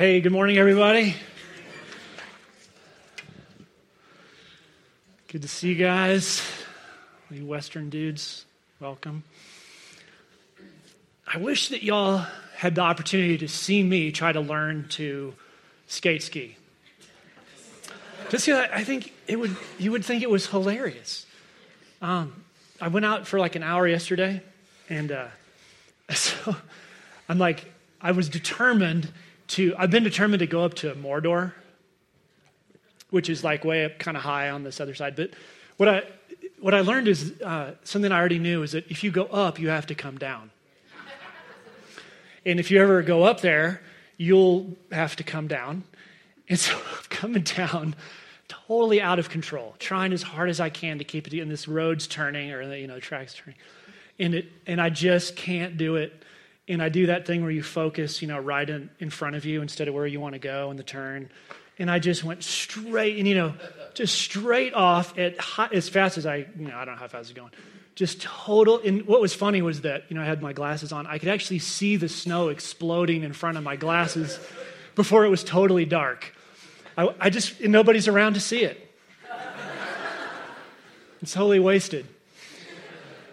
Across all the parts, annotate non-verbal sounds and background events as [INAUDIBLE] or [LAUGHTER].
Hey, good morning, everybody. Good to see you guys. You Western dudes, welcome. I wish that y'all had the opportunity to see me try to learn to skate ski. Just because I think it would, you would think it was hilarious. Um, I went out for like an hour yesterday, and uh, [LAUGHS] so I'm like, I was determined to, I've been determined to go up to Mordor, which is like way up kind of high on this other side. But what I, what I learned is uh, something I already knew is that if you go up, you have to come down. and if you ever go up there, you'll have to come down. And so [LAUGHS] I'm coming down totally out of control, trying as hard as I can to keep it, and this road's turning or you know, track's turning. And, it, and I just can't do it and I do that thing where you focus, you know, right in, in front of you instead of where you want to go in the turn. And I just went straight, and you know, just straight off at high, as fast as I, you know, I don't know how fast it's going. Just total. And what was funny was that, you know, I had my glasses on. I could actually see the snow exploding in front of my glasses before it was totally dark. I, I just, nobody's around to see it. It's totally wasted.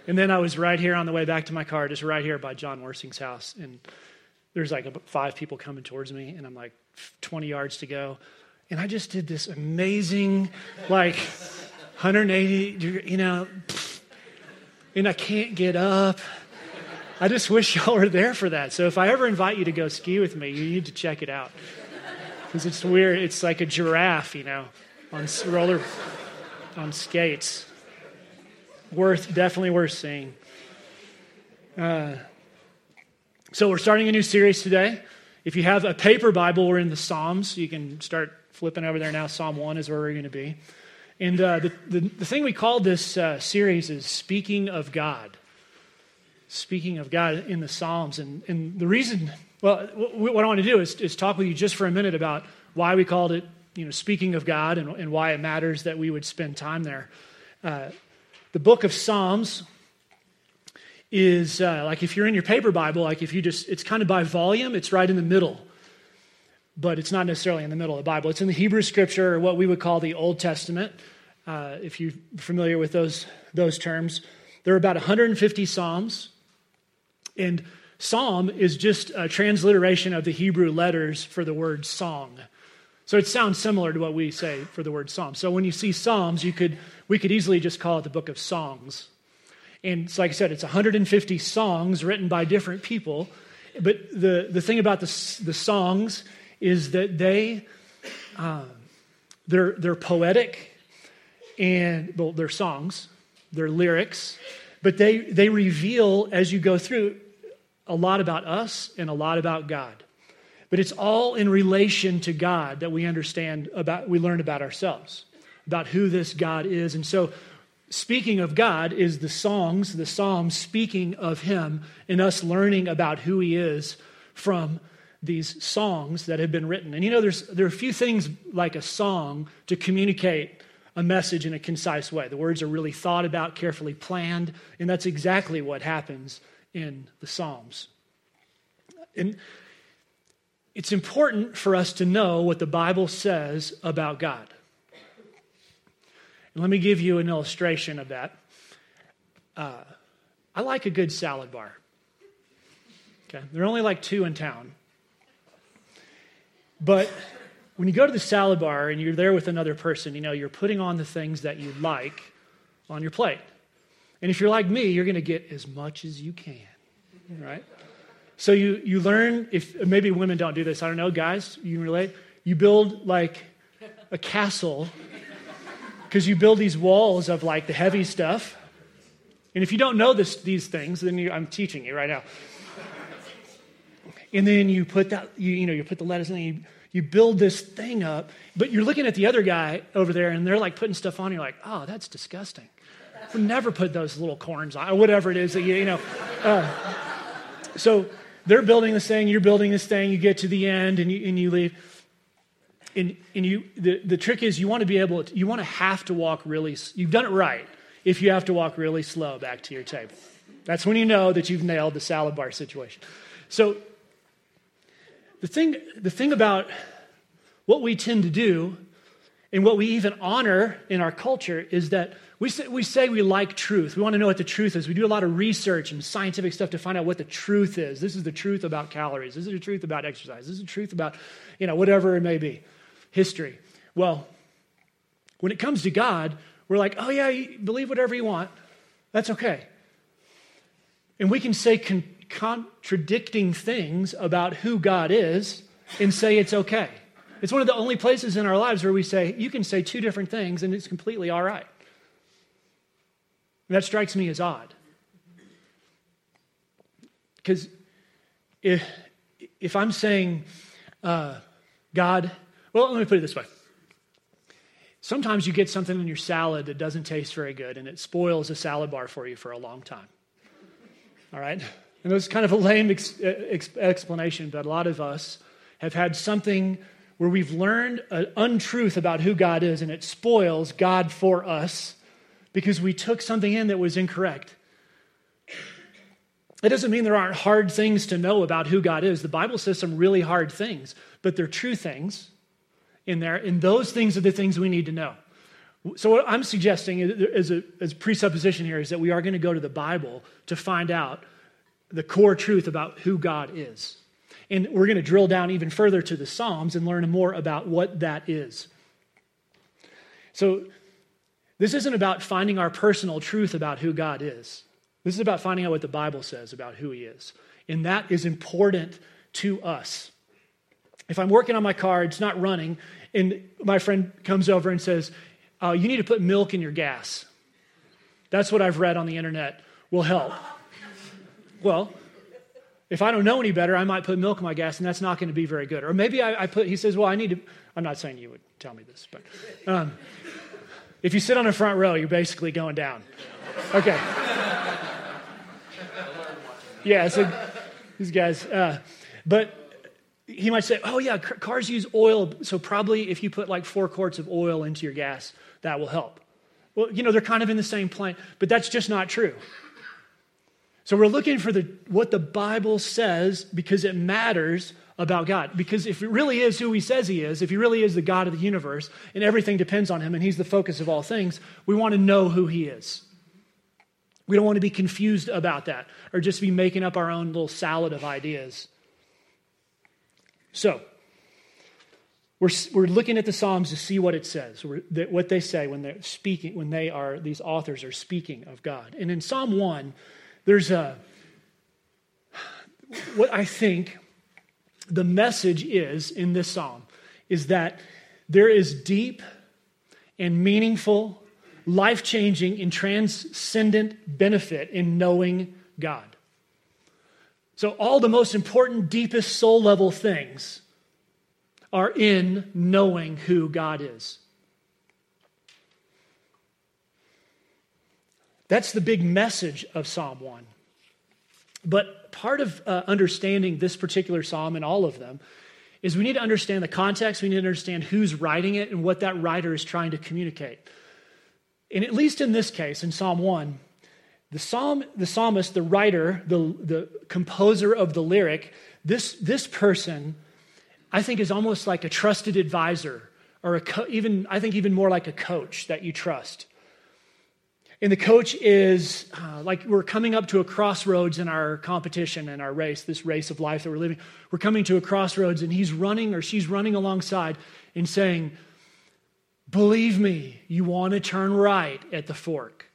And then I was right here on the way back to my car, just right here by John Worsing's house. And there's like five people coming towards me, and I'm like 20 yards to go. And I just did this amazing, like 180, you know, and I can't get up. I just wish y'all were there for that. So if I ever invite you to go ski with me, you need to check it out. Because it's weird. It's like a giraffe, you know, on roller, on skates worth, definitely worth seeing. Uh, so we're starting a new series today. If you have a paper Bible, we're in the Psalms. You can start flipping over there now. Psalm 1 is where we're going to be. And uh, the, the, the, thing we called this uh, series is Speaking of God. Speaking of God in the Psalms. And, and the reason, well, what I want to do is, is talk with you just for a minute about why we called it, you know, Speaking of God and, and why it matters that we would spend time there. Uh, the book of Psalms is uh, like if you're in your paper Bible, like if you just, it's kind of by volume, it's right in the middle. But it's not necessarily in the middle of the Bible. It's in the Hebrew scripture, or what we would call the Old Testament, uh, if you're familiar with those, those terms. There are about 150 Psalms. And Psalm is just a transliteration of the Hebrew letters for the word song. So it sounds similar to what we say for the word psalm. So when you see Psalms, you could we could easily just call it the book of songs. And so like I said, it's 150 songs written by different people. But the, the thing about the, the songs is that they, um, they're, they're poetic and, well, they're songs, they're lyrics, but they, they reveal as you go through a lot about us and a lot about God. But it's all in relation to God that we understand about, we learn about ourselves about who this God is. And so, speaking of God is the songs, the Psalms speaking of Him, and us learning about who He is from these songs that have been written. And you know, there's, there are a few things like a song to communicate a message in a concise way. The words are really thought about, carefully planned, and that's exactly what happens in the Psalms. And it's important for us to know what the Bible says about God. And let me give you an illustration of that. Uh, I like a good salad bar. Okay, there are only like two in town. But when you go to the salad bar and you're there with another person, you know, you're putting on the things that you like on your plate. And if you're like me, you're going to get as much as you can, right? So you, you learn, if maybe women don't do this, I don't know, guys, you relate. You build like a castle because you build these walls of like the heavy stuff. And if you don't know this, these things, then you, I'm teaching you right now. And then you put that, you, you know, you put the lettuce in, you, you build this thing up, but you're looking at the other guy over there and they're like putting stuff on. You're like, oh, that's disgusting. We'll never put those little corns on, whatever it is that you, you know. Uh, so they're building this thing, you're building this thing, you get to the end and you, and you leave and, and you, the, the trick is you want to be able to, you want to have to walk really, you've done it right if you have to walk really slow back to your table. That's when you know that you've nailed the salad bar situation. So the thing, the thing about what we tend to do and what we even honor in our culture is that we say, we say we like truth. We want to know what the truth is. We do a lot of research and scientific stuff to find out what the truth is. This is the truth about calories. This is the truth about exercise. This is the truth about, you know, whatever it may be, history. Well, when it comes to God, we're like, oh, yeah, believe whatever you want. That's okay. And we can say con- contradicting things about who God is and say it's okay. It's one of the only places in our lives where we say, you can say two different things and it's completely all right. That strikes me as odd. Because if, if I'm saying, uh, God, well, let me put it this way. Sometimes you get something in your salad that doesn't taste very good and it spoils a salad bar for you for a long time. All right? And it's kind of a lame ex- ex- explanation, but a lot of us have had something where we've learned an untruth about who God is and it spoils God for us because we took something in that was incorrect. It doesn't mean there aren't hard things to know about who God is. The Bible says some really hard things, but they're true things in there, and those things are the things we need to know. So, what I'm suggesting as a, as a presupposition here is that we are going to go to the Bible to find out the core truth about who God is. And we're going to drill down even further to the Psalms and learn more about what that is. So, this isn't about finding our personal truth about who God is. This is about finding out what the Bible says about who He is. And that is important to us. If I'm working on my car, it's not running, and my friend comes over and says, uh, You need to put milk in your gas. That's what I've read on the internet will help. Well, if I don't know any better, I might put milk in my gas, and that's not going to be very good. Or maybe I, I put, he says, Well, I need to, I'm not saying you would tell me this, but um, if you sit on the front row, you're basically going down. Okay. Yeah, so these guys, uh, but he might say, oh, yeah, cars use oil, so probably if you put like four quarts of oil into your gas, that will help. Well, you know, they're kind of in the same plane, but that's just not true. So we're looking for the, what the Bible says because it matters about God. Because if it really is who he says he is, if he really is the God of the universe and everything depends on him and he's the focus of all things, we want to know who he is. We don't want to be confused about that or just be making up our own little salad of ideas. So, we're, we're looking at the Psalms to see what it says, what they say when they're speaking, when they are, these authors are speaking of God. And in Psalm 1, there's a, what I think the message is in this psalm is that there is deep and meaningful, life changing, and transcendent benefit in knowing God. So, all the most important, deepest soul level things are in knowing who God is. That's the big message of Psalm 1. But part of uh, understanding this particular psalm and all of them is we need to understand the context, we need to understand who's writing it and what that writer is trying to communicate. And at least in this case, in Psalm 1, the, psalm, the psalmist, the writer, the, the composer of the lyric, this, this person, I think, is almost like a trusted advisor, or a co- even, I think, even more like a coach that you trust. And the coach is uh, like we're coming up to a crossroads in our competition and our race, this race of life that we're living. We're coming to a crossroads, and he's running or she's running alongside and saying, Believe me, you want to turn right at the fork.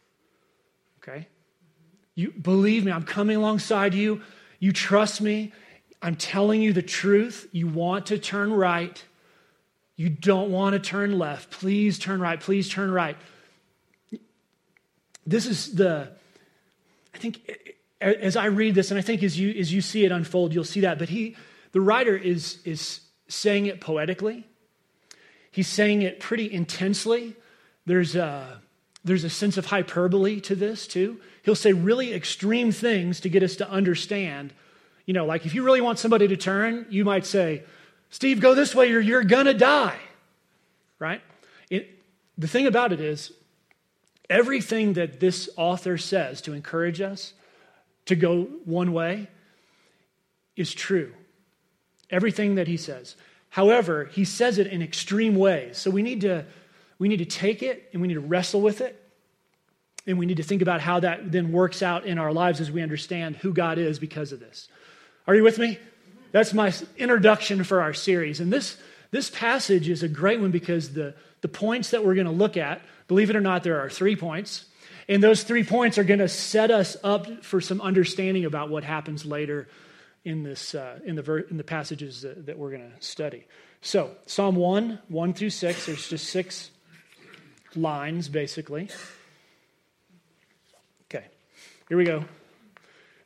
Okay? You believe me, I'm coming alongside you. You trust me. I'm telling you the truth. You want to turn right. You don't want to turn left. Please turn right. Please turn right. This is the, I think, as I read this, and I think as you, as you see it unfold, you'll see that. But he, the writer is, is saying it poetically, he's saying it pretty intensely. There's a, there's a sense of hyperbole to this, too. He'll say really extreme things to get us to understand. You know, like if you really want somebody to turn, you might say, Steve, go this way or you're to die. Right? It, the thing about it is, Everything that this author says to encourage us to go one way is true. everything that he says. However, he says it in extreme ways. So we need to, we need to take it and we need to wrestle with it. And we need to think about how that then works out in our lives as we understand who God is because of this. Are you with me? That's my introduction for our series. And this, this passage is a great one because the, the points that we're going to look at, believe it or not, there are three points. And those three points are going to set us up for some understanding about what happens later in, this, uh, in, the, ver- in the passages that, that we're going to study. So, Psalm 1, 1 through 6, there's just six lines basically. Okay, here we go.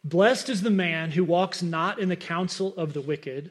Blessed is the man who walks not in the counsel of the wicked,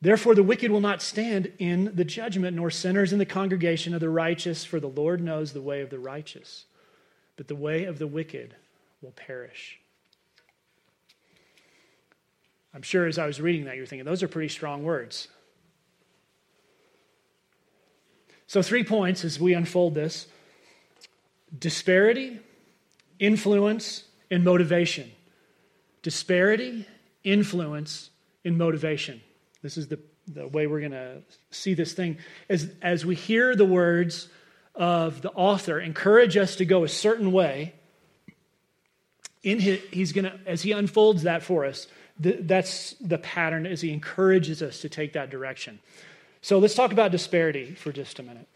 Therefore, the wicked will not stand in the judgment, nor sinners in the congregation of the righteous, for the Lord knows the way of the righteous, but the way of the wicked will perish. I'm sure as I was reading that, you're thinking, those are pretty strong words. So, three points as we unfold this disparity, influence, and motivation. Disparity, influence, and motivation. This is the, the way we're going to see this thing. As, as we hear the words of the author encourage us to go a certain way, in his, he's going to, as he unfolds that for us, that's the pattern as he encourages us to take that direction. So let's talk about disparity for just a minute.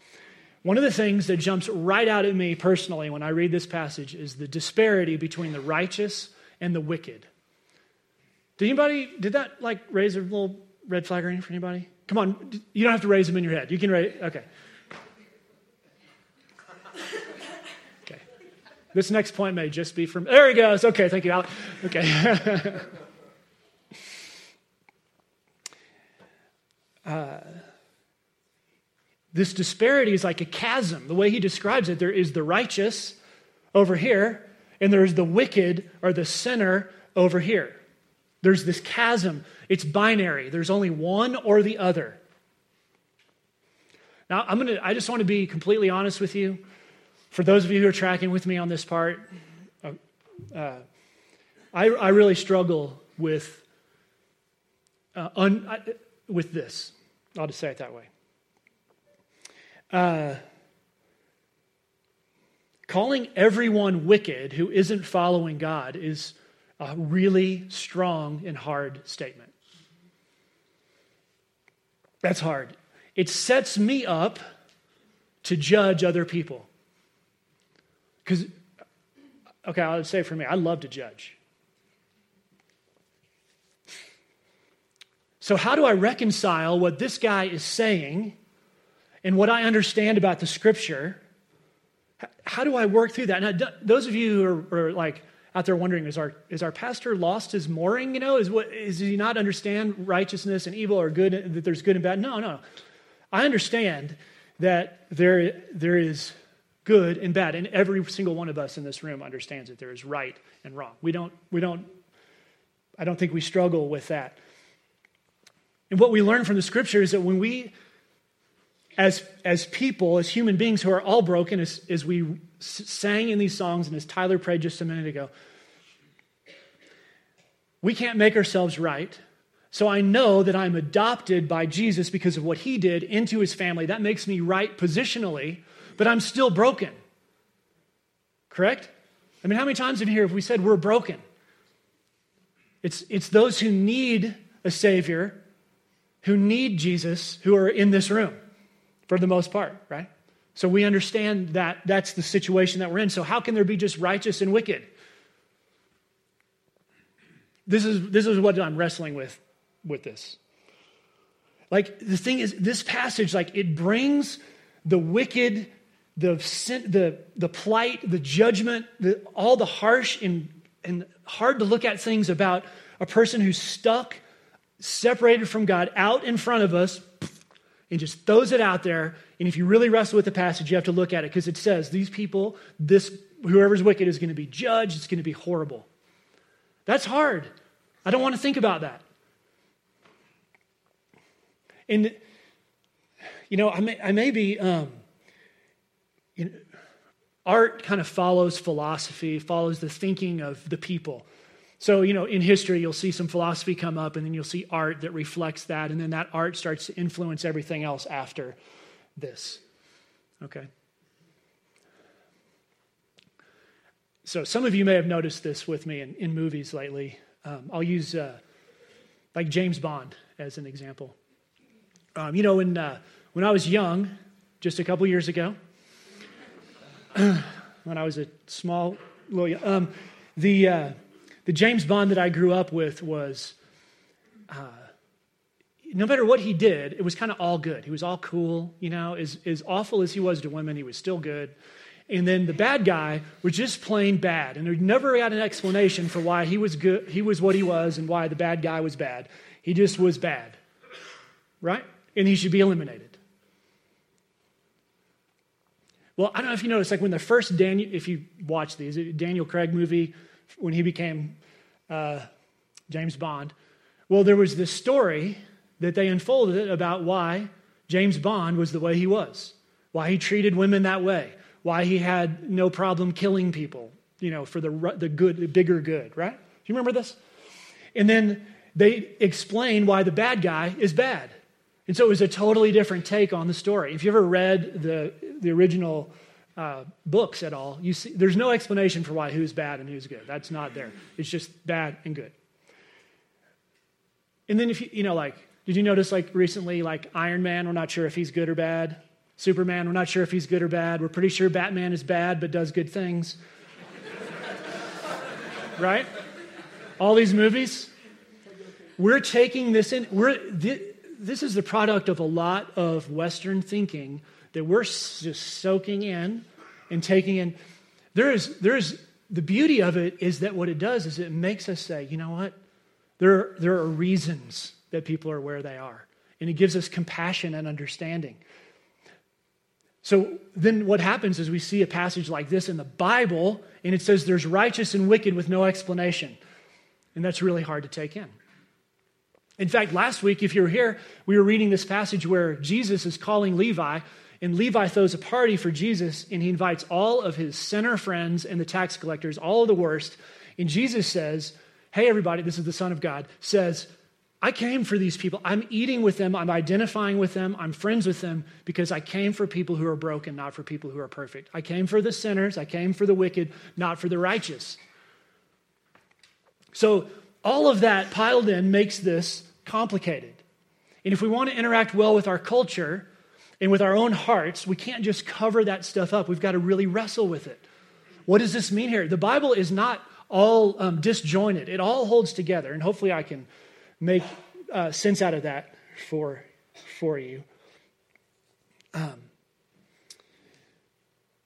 One of the things that jumps right out at me personally when I read this passage is the disparity between the righteous and the wicked. Did anybody, did that like raise a little red flag or anything for anybody? Come on, you don't have to raise them in your head. You can raise, okay. Okay. This next point may just be from, there he goes. Okay, thank you, Alec. Okay. [LAUGHS] uh, this disparity is like a chasm. The way he describes it, there is the righteous over here, and there's the wicked or the sinner over here. There's this chasm. It's binary. There's only one or the other. Now, I'm gonna, I just want to be completely honest with you. For those of you who are tracking with me on this part, uh, uh, I, I, really struggle with, uh, un, with this. I'll just say it that way. Uh, calling everyone wicked who isn't following God is a really strong and hard statement. That's hard. It sets me up to judge other people. Because, okay, I'll say for me, I love to judge. So, how do I reconcile what this guy is saying and what I understand about the scripture? How do I work through that? Now, those of you who are, are like, out there wondering, is our, is our pastor lost his mooring? You know, is, what, is he not understand righteousness and evil or good, that there's good and bad? No, no. I understand that there, there is good and bad, and every single one of us in this room understands that there is right and wrong. We don't, we don't, I don't think we struggle with that. And what we learn from the scripture is that when we, as, as people, as human beings who are all broken, as, as we sang in these songs, and as Tyler prayed just a minute ago, we can't make ourselves right. So I know that I'm adopted by Jesus because of what he did into his family. That makes me right positionally, but I'm still broken. Correct? I mean, how many times in here have we said we're broken? It's, it's those who need a Savior, who need Jesus, who are in this room for the most part, right? So we understand that that's the situation that we're in. So how can there be just righteous and wicked? This is, this is what I'm wrestling with with this. Like the thing is, this passage, like it brings the wicked, the sin, the, the plight, the judgment, the, all the harsh and, and hard to look at things about a person who's stuck, separated from God, out in front of us, and just throws it out there. And if you really wrestle with the passage, you have to look at it because it says these people, this whoever's wicked is going to be judged, it's going to be horrible. That's hard. I don't want to think about that. And, you know, I may, I may be, um, you know, art kind of follows philosophy, follows the thinking of the people. So, you know, in history, you'll see some philosophy come up, and then you'll see art that reflects that, and then that art starts to influence everything else after this. Okay? So, some of you may have noticed this with me in, in movies lately. Um, I'll use uh, like James Bond as an example. Um, you know, when, uh, when I was young, just a couple years ago, [CLEARS THROAT] when I was a small little, um, the, uh, the James Bond that I grew up with was, uh, no matter what he did, it was kind of all good. He was all cool, you know, as, as awful as he was to women, he was still good. And then the bad guy was just plain bad. And there never got an explanation for why he was good, he was what he was, and why the bad guy was bad. He just was bad. Right? And he should be eliminated. Well, I don't know if you noticed, like when the first Daniel, if you watch these, Daniel Craig movie, when he became uh, James Bond, well, there was this story that they unfolded about why James Bond was the way he was, why he treated women that way, why he had no problem killing people, you know, for the, the good, the bigger good, right? Do you remember this? And then they explain why the bad guy is bad. And so it was a totally different take on the story. If you ever read the, the original uh, books at all, you see there's no explanation for why who's bad and who's good. That's not there. It's just bad and good. And then if you, you know, like, did you notice like recently, like Iron Man, we're not sure if he's good or bad. Superman, we're not sure if he's good or bad. We're pretty sure Batman is bad but does good things. [LAUGHS] right? All these movies. We're taking this in, we're, this is the product of a lot of Western thinking that we're just soaking in and taking in. There is, there is, the beauty of it is that what it does is it makes us say, you know what? There, there are reasons that people are where they are. And it gives us compassion and understanding. So then what happens is we see a passage like this in the Bible, and it says there's righteous and wicked with no explanation. And that's really hard to take in. In fact, last week, if you were here, we were reading this passage where Jesus is calling Levi and Levi throws a party for Jesus, and he invites all of his sinner friends and the tax collectors, all of the worst. And Jesus says, Hey, everybody, this is the Son of God, says, I came for these people. I'm eating with them. I'm identifying with them. I'm friends with them because I came for people who are broken, not for people who are perfect. I came for the sinners. I came for the wicked, not for the righteous. So, all of that piled in makes this complicated. And if we want to interact well with our culture, and with our own hearts, we can't just cover that stuff up. We've got to really wrestle with it. What does this mean here? The Bible is not all um, disjointed, it all holds together. And hopefully, I can make uh, sense out of that for, for you. Um,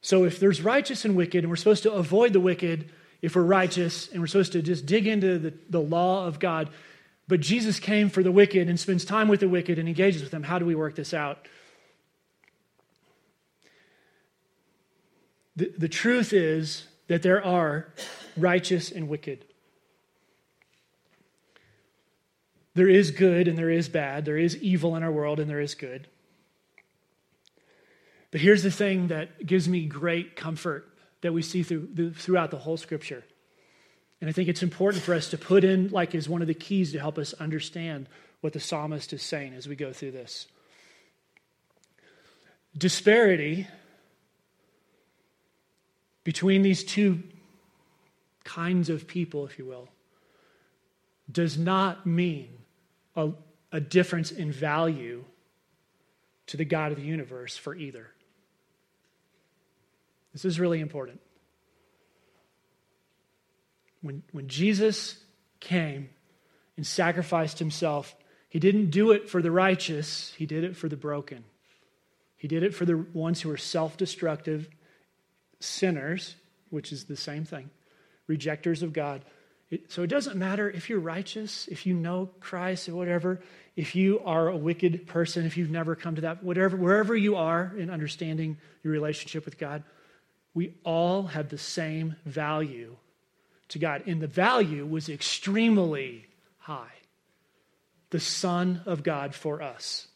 so, if there's righteous and wicked, and we're supposed to avoid the wicked if we're righteous, and we're supposed to just dig into the, the law of God, but Jesus came for the wicked and spends time with the wicked and engages with them, how do we work this out? The, the truth is that there are righteous and wicked. There is good and there is bad. There is evil in our world and there is good. But here's the thing that gives me great comfort that we see through, throughout the whole scripture. And I think it's important for us to put in, like, as one of the keys to help us understand what the psalmist is saying as we go through this. Disparity between these two kinds of people, if you will, does not mean a, a difference in value to the God of the universe for either. This is really important. When, when Jesus came and sacrificed himself, he didn't do it for the righteous, he did it for the broken. He did it for the ones who are self destructive sinners, which is the same thing, rejectors of God, so it doesn't matter if you're righteous, if you know Christ or whatever, if you are a wicked person, if you've never come to that, whatever, wherever you are in understanding your relationship with God, we all have the same value to God. And the value was extremely high. The Son of God for us.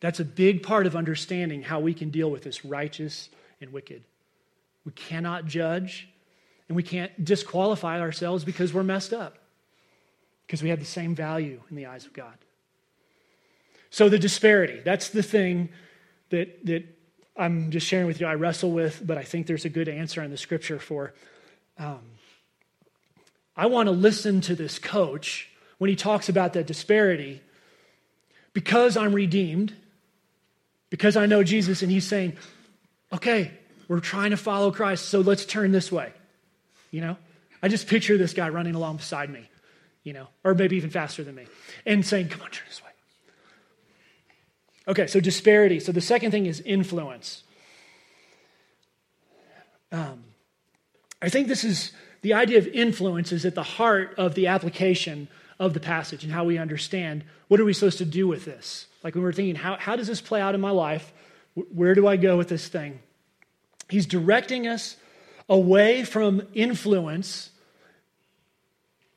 That's a big part of understanding how we can deal with this righteous and wicked. We cannot judge and we can't disqualify ourselves because we're messed up, because we have the same value in the eyes of God. So, the disparity, that's the thing that, that I'm just sharing with you, I wrestle with, but I think there's a good answer in the scripture for. Um, I want to listen to this coach when he talks about that disparity because I'm redeemed, because I know Jesus, and he's saying, okay, we're trying to follow Christ, so let's turn this way. You know? I just picture this guy running along beside me, you know, or maybe even faster than me, and saying, Come on, turn this way. Okay, so disparity. So the second thing is influence. Um, I think this is the idea of influence is at the heart of the application of the passage and how we understand what are we supposed to do with this. Like when we're thinking, how, how does this play out in my life? Where do I go with this thing? He's directing us away from influence,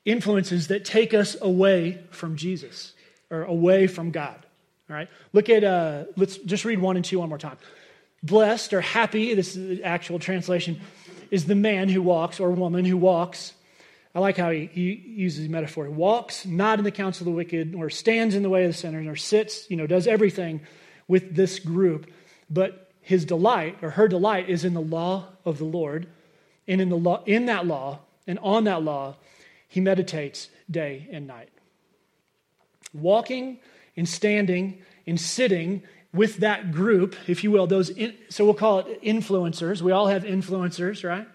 influences that take us away from Jesus or away from God. All right? Look at, uh, let's just read one and two one more time. Blessed or happy, this is the actual translation, is the man who walks or woman who walks. I like how he, he uses metaphor. He walks not in the counsel of the wicked, or stands in the way of the sinners, or sits, you know, does everything with this group. But his delight or her delight is in the law of the Lord and in, the law, in that law and on that law, he meditates day and night. Walking and standing and sitting with that group, if you will, those, in, so we'll call it influencers. We all have influencers, right?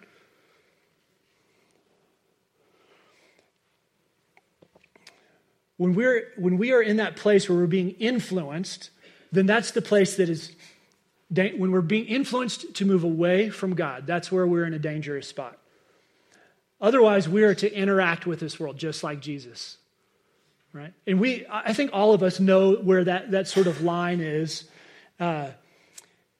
When, we're, when we are in that place where we're being influenced, then that's the place that is when we're being influenced to move away from God, that's where we're in a dangerous spot. Otherwise, we are to interact with this world just like Jesus. Right? And we, I think all of us know where that, that sort of line is. Uh,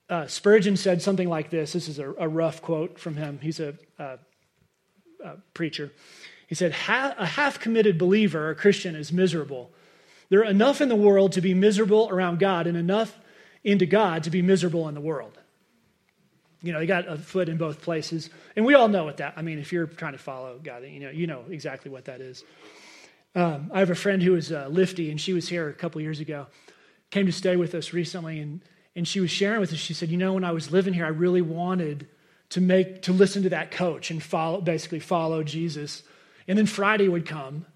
uh, Spurgeon said something like this. This is a, a rough quote from him. He's a, a, a preacher. He said, A half committed believer, a Christian, is miserable. There are enough in the world to be miserable around God and enough into God to be miserable in the world. You know, you got a foot in both places. And we all know what that, I mean, if you're trying to follow God, you know, you know exactly what that is. Um, I have a friend who is uh, lifty, and she was here a couple years ago, came to stay with us recently, and, and she was sharing with us, she said, you know, when I was living here, I really wanted to make, to listen to that coach and follow, basically follow Jesus. And then Friday would come,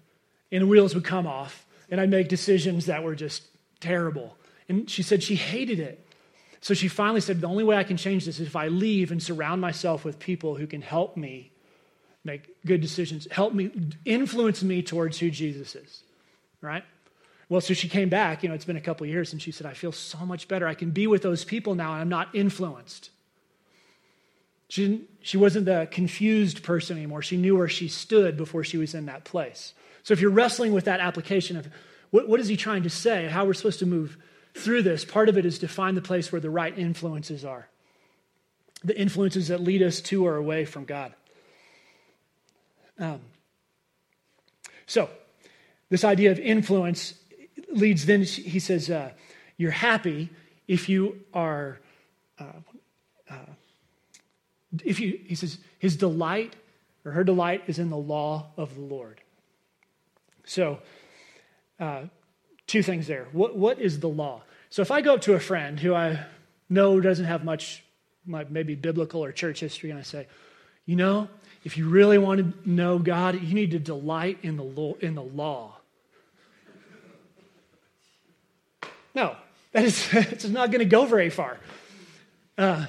and the wheels would come off, and I'd make decisions that were just terrible. And she said she hated it. So she finally said, The only way I can change this is if I leave and surround myself with people who can help me make good decisions, help me, influence me towards who Jesus is. Right? Well, so she came back, you know, it's been a couple years, and she said, I feel so much better. I can be with those people now, and I'm not influenced. She, she wasn't the confused person anymore. She knew where she stood before she was in that place. So if you're wrestling with that application of what, what is he trying to say, how we're supposed to move through this, part of it is to find the place where the right influences are the influences that lead us to or away from God. Um, so, this idea of influence leads then, he says, uh, you're happy if you are, uh, uh, if you, he says, his delight or her delight is in the law of the Lord. So, uh, two things there. What, what is the law? So if I go up to a friend who I know doesn't have much, maybe biblical or church history, and I say, you know, if you really want to know God, you need to delight in the law. In the law. No, that is [LAUGHS] it's not going to go very far. Uh,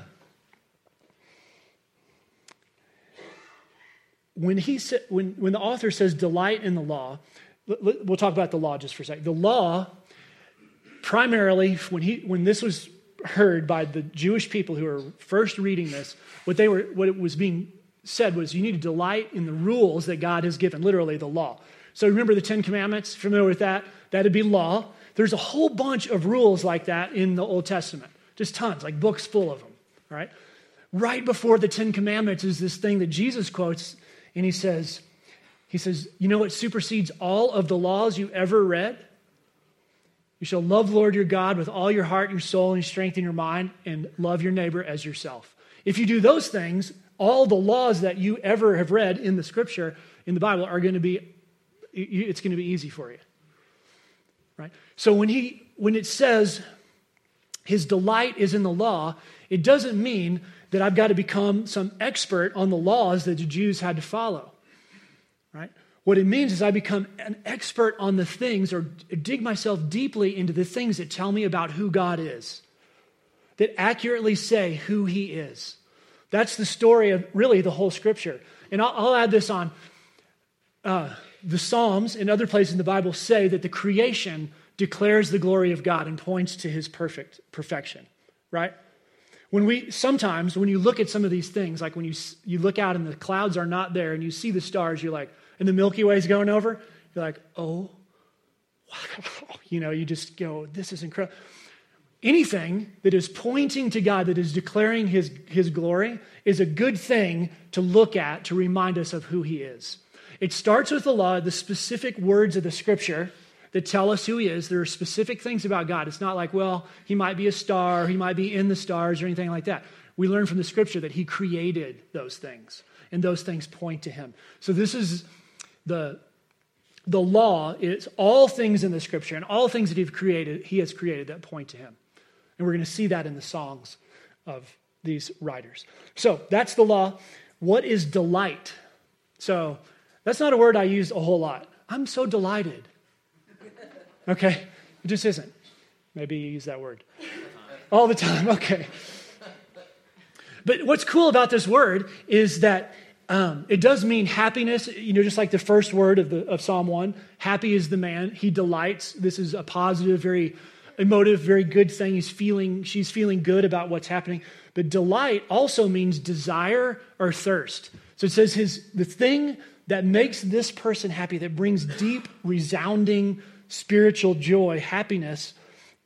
when he sa- when when the author says delight in the law, we'll talk about the law just for a second. The law, primarily, when, he, when this was heard by the Jewish people who were first reading this, what, they were, what it was being said was you need to delight in the rules that God has given, literally the law. So remember the Ten Commandments? Familiar with that? That'd be law. There's a whole bunch of rules like that in the Old Testament, just tons, like books full of them. All right. Right before the Ten Commandments is this thing that Jesus quotes, and he says, he says, you know what supersedes all of the laws you ever read? You shall love Lord your God with all your heart, your soul, and your strength in your mind, and love your neighbor as yourself. If you do those things, all the laws that you ever have read in the scripture, in the Bible, are going to be, it's going to be easy for you. Right? So when he when it says his delight is in the law, it doesn't mean that I've got to become some expert on the laws that the Jews had to follow. Right? What it means is I become an expert on the things or dig myself deeply into the things that tell me about who God is, that accurately say who he is. That's the story of really the whole scripture. And I'll, I'll add this on. Uh, the Psalms and other places in the Bible say that the creation declares the glory of God and points to his perfect perfection, right? When we sometimes when you look at some of these things, like when you you look out and the clouds are not there and you see the stars, you're like, and the Milky Way is going over, you're like, oh, wow. [LAUGHS] You know, you just go, this is incredible. Anything that is pointing to God, that is declaring his, his glory, is a good thing to look at to remind us of who he is. It starts with the law, the specific words of the scripture that tell us who he is. There are specific things about God. It's not like, well, he might be a star, he might be in the stars, or anything like that. We learn from the scripture that he created those things, and those things point to him. So this is the the law is all things in the scripture and all things that he's created, he has created that point to him. And we're going to see that in the songs of these writers. So that's the law. What is delight? So that's not a word I use a whole lot. I'm so delighted. Okay? It just isn't. Maybe you use that word. All the time. [LAUGHS] Okay. But what's cool about this word is that um, it does mean happiness, you know, just like the first word of, the, of Psalm 1. Happy is the man. He delights. This is a positive, very emotive, very good thing. He's feeling, she's feeling good about what's happening. But delight also means desire or thirst. So it says his the thing that makes this person happy, that brings deep, resounding spiritual joy, happiness,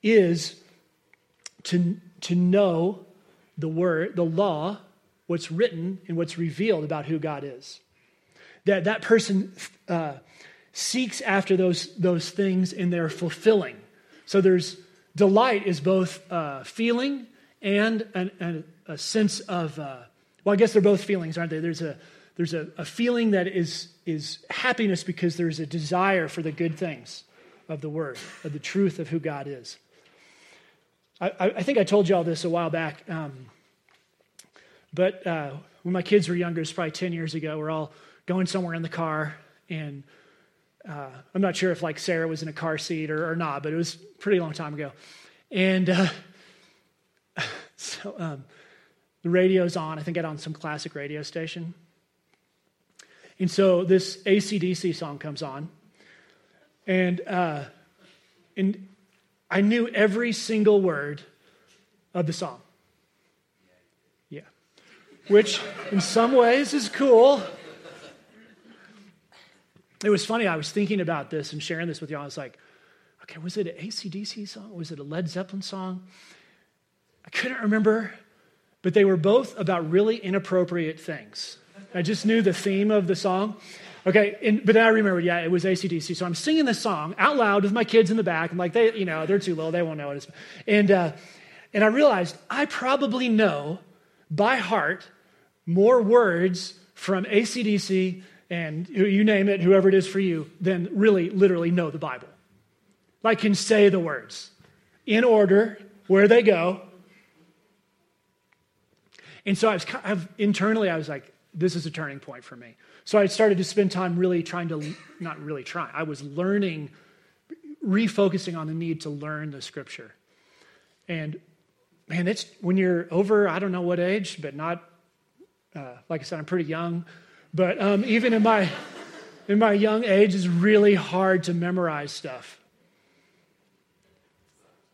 is to, to know the word, the law, what's written and what's revealed about who God is. That that person uh, seeks after those, those things and they're fulfilling. So there's delight is both uh, feeling and an, an, a sense of, uh, well, I guess they're both feelings, aren't they? There's a there's a, a feeling that is, is happiness because there's a desire for the good things of the Word, of the truth of who God is. I, I think I told you all this a while back, um, but uh, when my kids were younger, it's probably 10 years ago, we're all going somewhere in the car, and uh, I'm not sure if like Sarah was in a car seat or, or not, but it was pretty long time ago. And uh, [LAUGHS] so um, the radio's on. I think it on some classic radio station. And so this ACDC song comes on, and, uh, and I knew every single word of the song. Yeah. Which in some ways is cool. It was funny, I was thinking about this and sharing this with y'all. I was like, okay, was it an ACDC song? Was it a Led Zeppelin song? I couldn't remember, but they were both about really inappropriate things. I just knew the theme of the song. Okay, and, but then I remember, yeah, it was ACDC. So I'm singing this song out loud with my kids in the back. I'm like, they, you know, they're too little, they won't know it. And, uh, and I realized I probably know by heart more words from ACDC and you name it, whoever it is for you, than really, literally know the Bible. Like can say the words in order, where they go. And so I was of internally, I was like, this is a turning point for me. So I started to spend time really trying to, not really trying, I was learning, refocusing on the need to learn the scripture. And man, it's when you're over, I don't know what age, but not, uh, like I said, I'm pretty young. But um, even in my, in my young age, it's really hard to memorize stuff.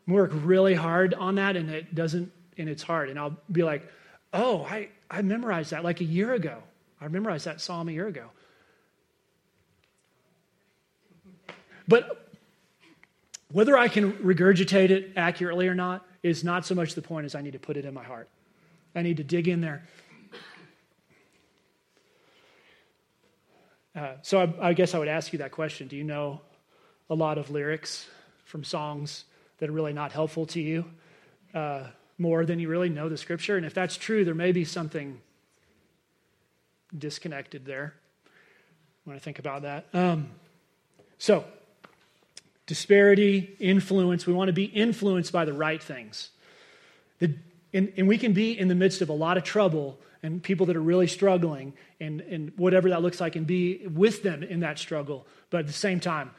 Work really hard on that, and it doesn't, and it's hard. And I'll be like, oh, I, I memorized that like a year ago. I memorized that psalm a year ago. But whether I can regurgitate it accurately or not is not so much the point as I need to put it in my heart. I need to dig in there. Uh, so I, I guess I would ask you that question. Do you know a lot of lyrics from songs that are really not helpful to you uh, more than you really know the scripture? And if that's true, there may be something disconnected there when I think about that. Um, so, disparity, influence. We want to be influenced by the right things. The, and, and, we can be in the midst of a lot of trouble and people that are really struggling and, and whatever that looks like and be with them in that struggle. But at the same time,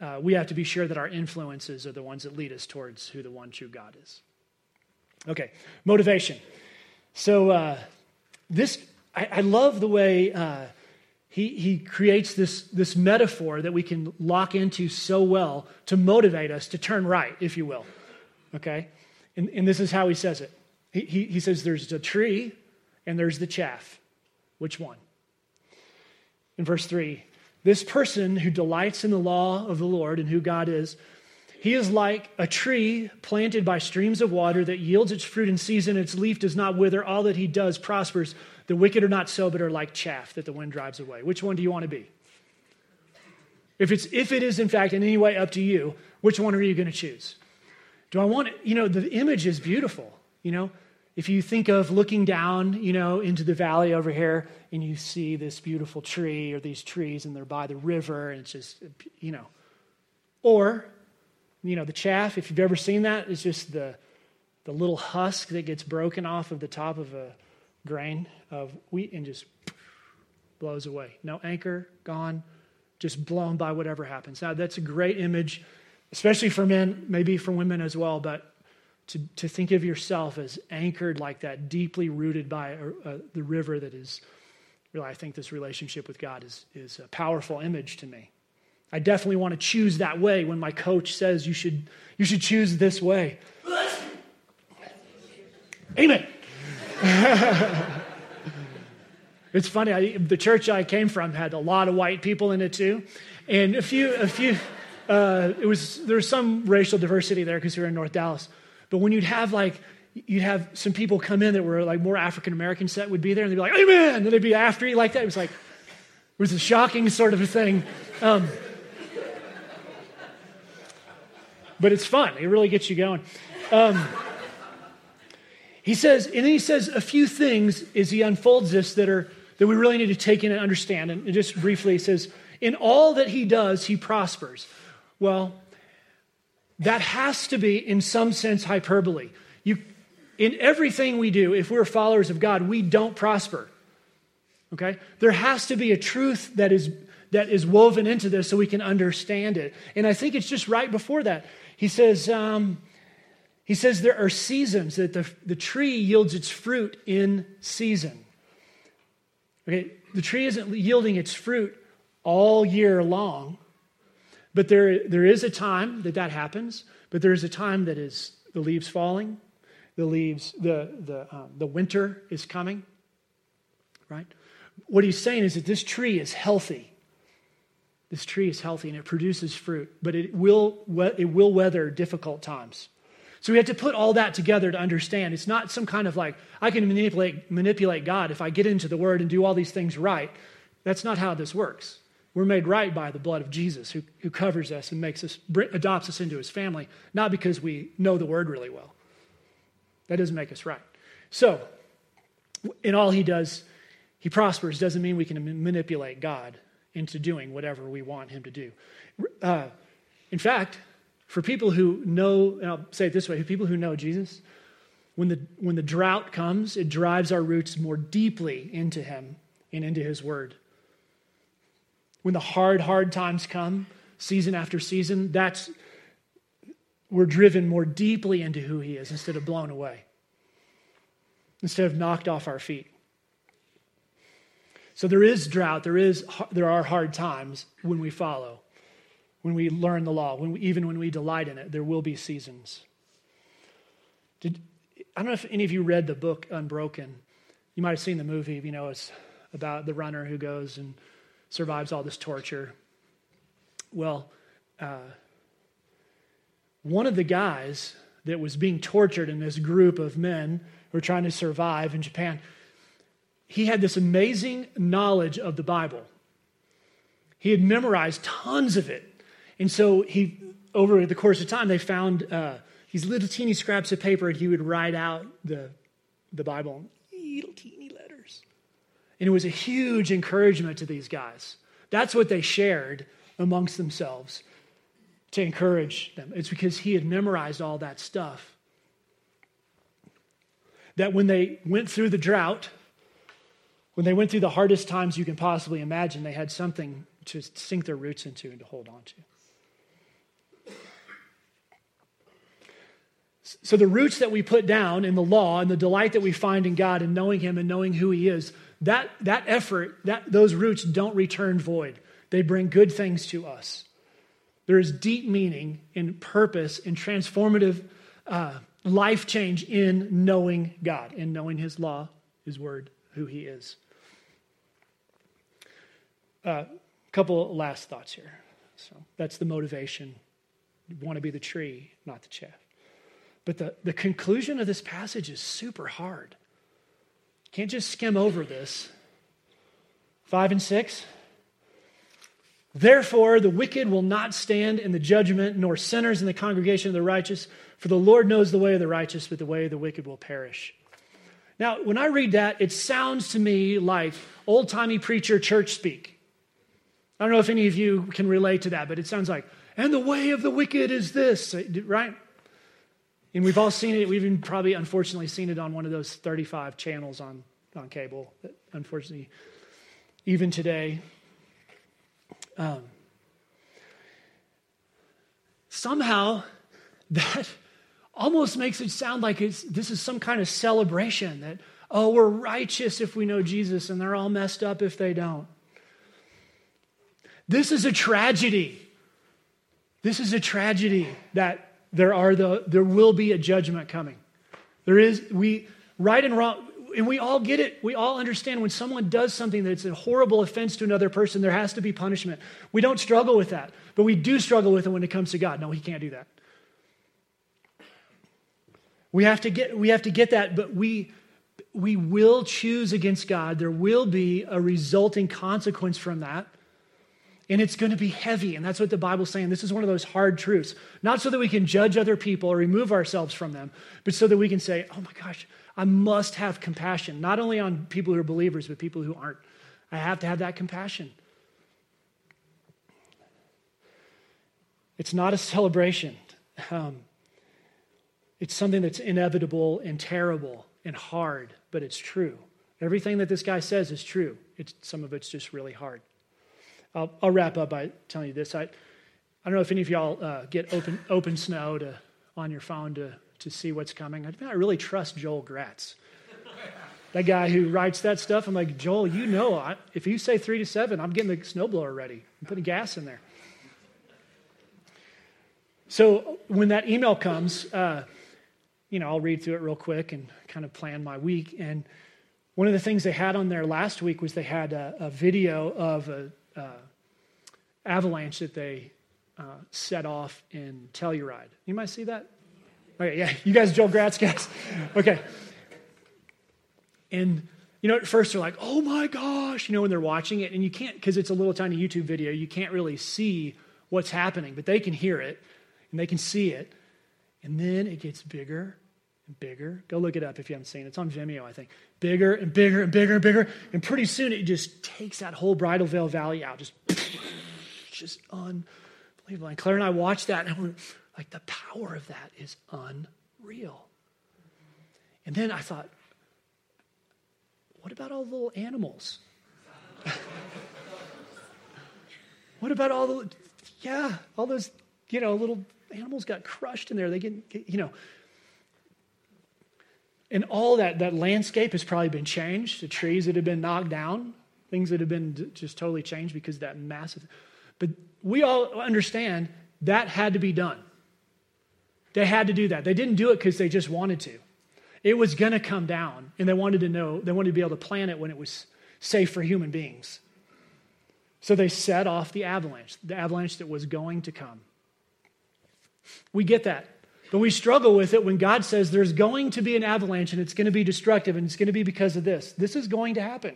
uh, we have to be sure that our influences are the ones that lead us towards who the one true God is. Okay, motivation. So, uh, this, I, I, love the way. Uh, he, he creates this, this metaphor that we can lock into so well to motivate us to turn right, if you will. Okay? And, and this is how he says it. He, he, he says there's the tree and there's the chaff. Which one? In verse 3, this person who delights in the law of the Lord and who God is, he is like a tree planted by streams of water that yields its fruit in season, its leaf does not wither, all that he does prospers. The wicked are not so, but are like chaff that the wind drives away. Which one do you want to be? If, it's, if it is, in fact, in any way up to you, which one are you going to choose? Do I want? You know, the image is beautiful. You know, if you think of looking down, you know, into the valley over here and you see this beautiful tree or these trees and they're by the river and it's just, you know, or, you know, the chaff, if you've ever seen that, it's just the, the little husk that gets broken off of the top of a grain of wheat and just blows away. No anchor, gone, just blown by whatever happens. Now, that's a great image, especially for men, maybe for women as well, but to, to think of yourself as anchored like that, deeply rooted by uh, the river that is, really, I think this relationship with God is, is a powerful image to me. I definitely want to choose that way when my coach says you should, you should choose this way. Amen. [LAUGHS] it's funny. I, the church I came from had a lot of white people in it too, and a few, a few. Uh, it was there was some racial diversity there because we were in North Dallas. But when you'd have like you'd have some people come in that were like more African American set would be there, and they'd be like, "Amen," and then they'd be after you like that. It was like it was a shocking sort of a thing. Um, but it's fun. It really gets you going. Um, he says, and then he says a few things as he unfolds this that are that we really need to take in and understand. And just briefly, he says, in all that he does, he prospers. Well, that has to be, in some sense, hyperbole. You, in everything we do, if we're followers of God, we don't prosper. Okay? There has to be a truth that is, that is woven into this so we can understand it. And I think it's just right before that. He says, um, he says there are seasons that the, the tree yields its fruit in season. Okay, the tree isn't yielding its fruit all year long, but there, there is a time that that happens, but there is a time that is the leaves falling, the leaves, the, the, um, the winter is coming, right? What he's saying is that this tree is healthy. This tree is healthy and it produces fruit, but it will, it will weather difficult times. So we have to put all that together to understand. It's not some kind of like, I can manipulate, manipulate God if I get into the word and do all these things right. That's not how this works. We're made right by the blood of Jesus who, who covers us and makes us, adopts us into his family, not because we know the word really well. That doesn't make us right. So, in all he does, he prospers doesn't mean we can manipulate God into doing whatever we want him to do. Uh, in fact, for people who know, and I'll say it this way, for people who know Jesus, when the, when the drought comes, it drives our roots more deeply into Him and into His Word. When the hard, hard times come, season after season, that's we're driven more deeply into who He is instead of blown away, instead of knocked off our feet. So there is drought, there, is, there are hard times when we follow when we learn the law, when we, even when we delight in it, there will be seasons. Did, I don't know if any of you read the book Unbroken. You might have seen the movie. You know, it's about the runner who goes and survives all this torture. Well, uh, one of the guys that was being tortured in this group of men who were trying to survive in Japan, he had this amazing knowledge of the Bible. He had memorized tons of it. And so he, over the course of time, they found uh, these little teeny scraps of paper and he would write out the, the Bible in little teeny letters. And it was a huge encouragement to these guys. That's what they shared amongst themselves to encourage them. It's because he had memorized all that stuff. That when they went through the drought, when they went through the hardest times you can possibly imagine, they had something to sink their roots into and to hold on to. So, the roots that we put down in the law and the delight that we find in God and knowing Him and knowing who He is, that, that effort, that, those roots don't return void. They bring good things to us. There is deep meaning and purpose and transformative uh, life change in knowing God, in knowing His law, His word, who He is. A uh, couple last thoughts here. So that's the motivation. You want to be the tree, not the chaff. But the, the conclusion of this passage is super hard. Can't just skim over this. Five and six. Therefore, the wicked will not stand in the judgment, nor sinners in the congregation of the righteous, for the Lord knows the way of the righteous, but the way of the wicked will perish. Now, when I read that, it sounds to me like old timey preacher church speak. I don't know if any of you can relate to that, but it sounds like, and the way of the wicked is this, right? And we've all seen it. We've even probably, unfortunately, seen it on one of those 35 channels on, on cable. That unfortunately, even today, um, somehow [LAUGHS] that almost makes it sound like it's, this is some kind of celebration that, oh, we're righteous if we know Jesus and they're all messed up if they don't. This is a tragedy. This is a tragedy that there are the there will be a judgment coming. There is we right and wrong and we all get it. We all understand when someone does something that's a horrible offense to another person, there has to be punishment. We don't struggle with that, but we do struggle with it when it comes to God. No, He can't do that. We have to get, we have to get that, but we, we will choose against God. There will be a resulting consequence from that. And it's going to be heavy. And that's what the Bible's saying. This is one of those hard truths. Not so that we can judge other people or remove ourselves from them, but so that we can say, oh my gosh, I must have compassion, not only on people who are believers, but people who aren't. I have to have that compassion. It's not a celebration. Um, it's something that's inevitable and terrible and hard, but it's true. Everything that this guy says is true. It's, some of it's just really hard. I'll, I'll wrap up by telling you this. I, I don't know if any of y'all uh, get open, OpenSnow to, on your phone to to see what's coming. I, I really trust Joel Gratz. that guy who writes that stuff, I'm like, Joel, you know, I, if you say three to seven, I'm getting the snowblower ready. I'm putting gas in there. So when that email comes, uh, you know, I'll read through it real quick and kind of plan my week. And one of the things they had on there last week was they had a, a video of a, a, avalanche that they uh, set off in Telluride. You might see that? Okay, yeah, you guys, Joel Gratz guys. Okay. And, you know, at first they're like, oh my gosh, you know, when they're watching it, and you can't, because it's a little tiny YouTube video, you can't really see what's happening, but they can hear it and they can see it. And then it gets bigger and bigger. Go look it up if you haven't seen it. It's on Vimeo, I think. Bigger and bigger and bigger and bigger. And pretty soon it just takes that whole Bridal Veil Valley out. Just, [LAUGHS] just unbelievable. And Claire and I watched that and we're, like the power of that is unreal. And then I thought, what about all the little animals? [LAUGHS] what about all the, yeah, all those, you know, little animals got crushed in there. They get, you know, and all that, that landscape has probably been changed. The trees that have been knocked down, things that have been just totally changed because that massive. But we all understand that had to be done. They had to do that. They didn't do it because they just wanted to. It was going to come down, and they wanted to know, they wanted to be able to plan it when it was safe for human beings. So they set off the avalanche, the avalanche that was going to come. We get that. But we struggle with it when God says there's going to be an avalanche and it's going to be destructive and it's going to be because of this. This is going to happen.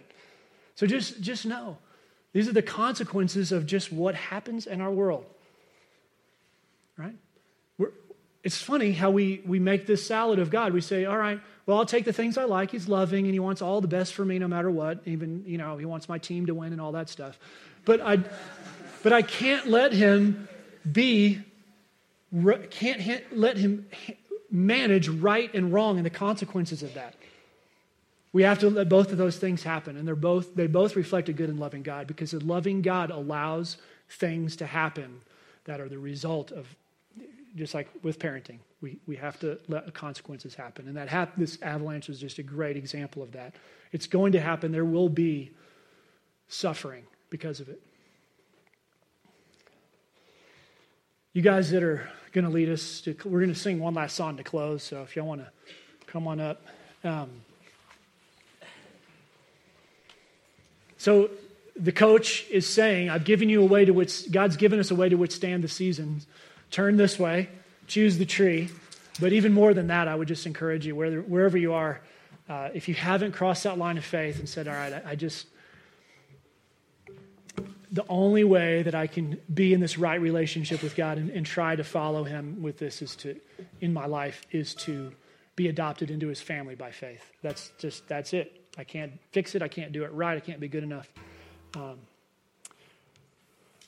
So just, just know these are the consequences of just what happens in our world. Right? We're, it's funny how we, we make this salad of God. We say, all right, well, I'll take the things I like. He's loving and he wants all the best for me no matter what. Even, you know, he wants my team to win and all that stuff. But I, but I can't let him be can't let him manage right and wrong and the consequences of that. We have to let both of those things happen, and they're both, they both reflect a good and loving God because a loving God allows things to happen that are the result of, just like with parenting, we, we have to let consequences happen. And that hap- this avalanche is just a great example of that. It's going to happen. There will be suffering because of it. You guys that are going to lead us to, we're going to sing one last song to close. So if y'all want to come on up. Um, so the coach is saying, I've given you a way to which, God's given us a way to withstand the seasons. Turn this way, choose the tree. But even more than that, I would just encourage you, wherever, you are, uh, if you haven't crossed that line of faith and said, All right, I, I just, the only way that I can be in this right relationship with God and, and, try to follow Him with this is to, in my life, is to be adopted into His family by faith. That's just, that's it. I can't fix it. I can't do it right. I can't be good enough. Um,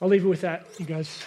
I'll leave it with that, you guys.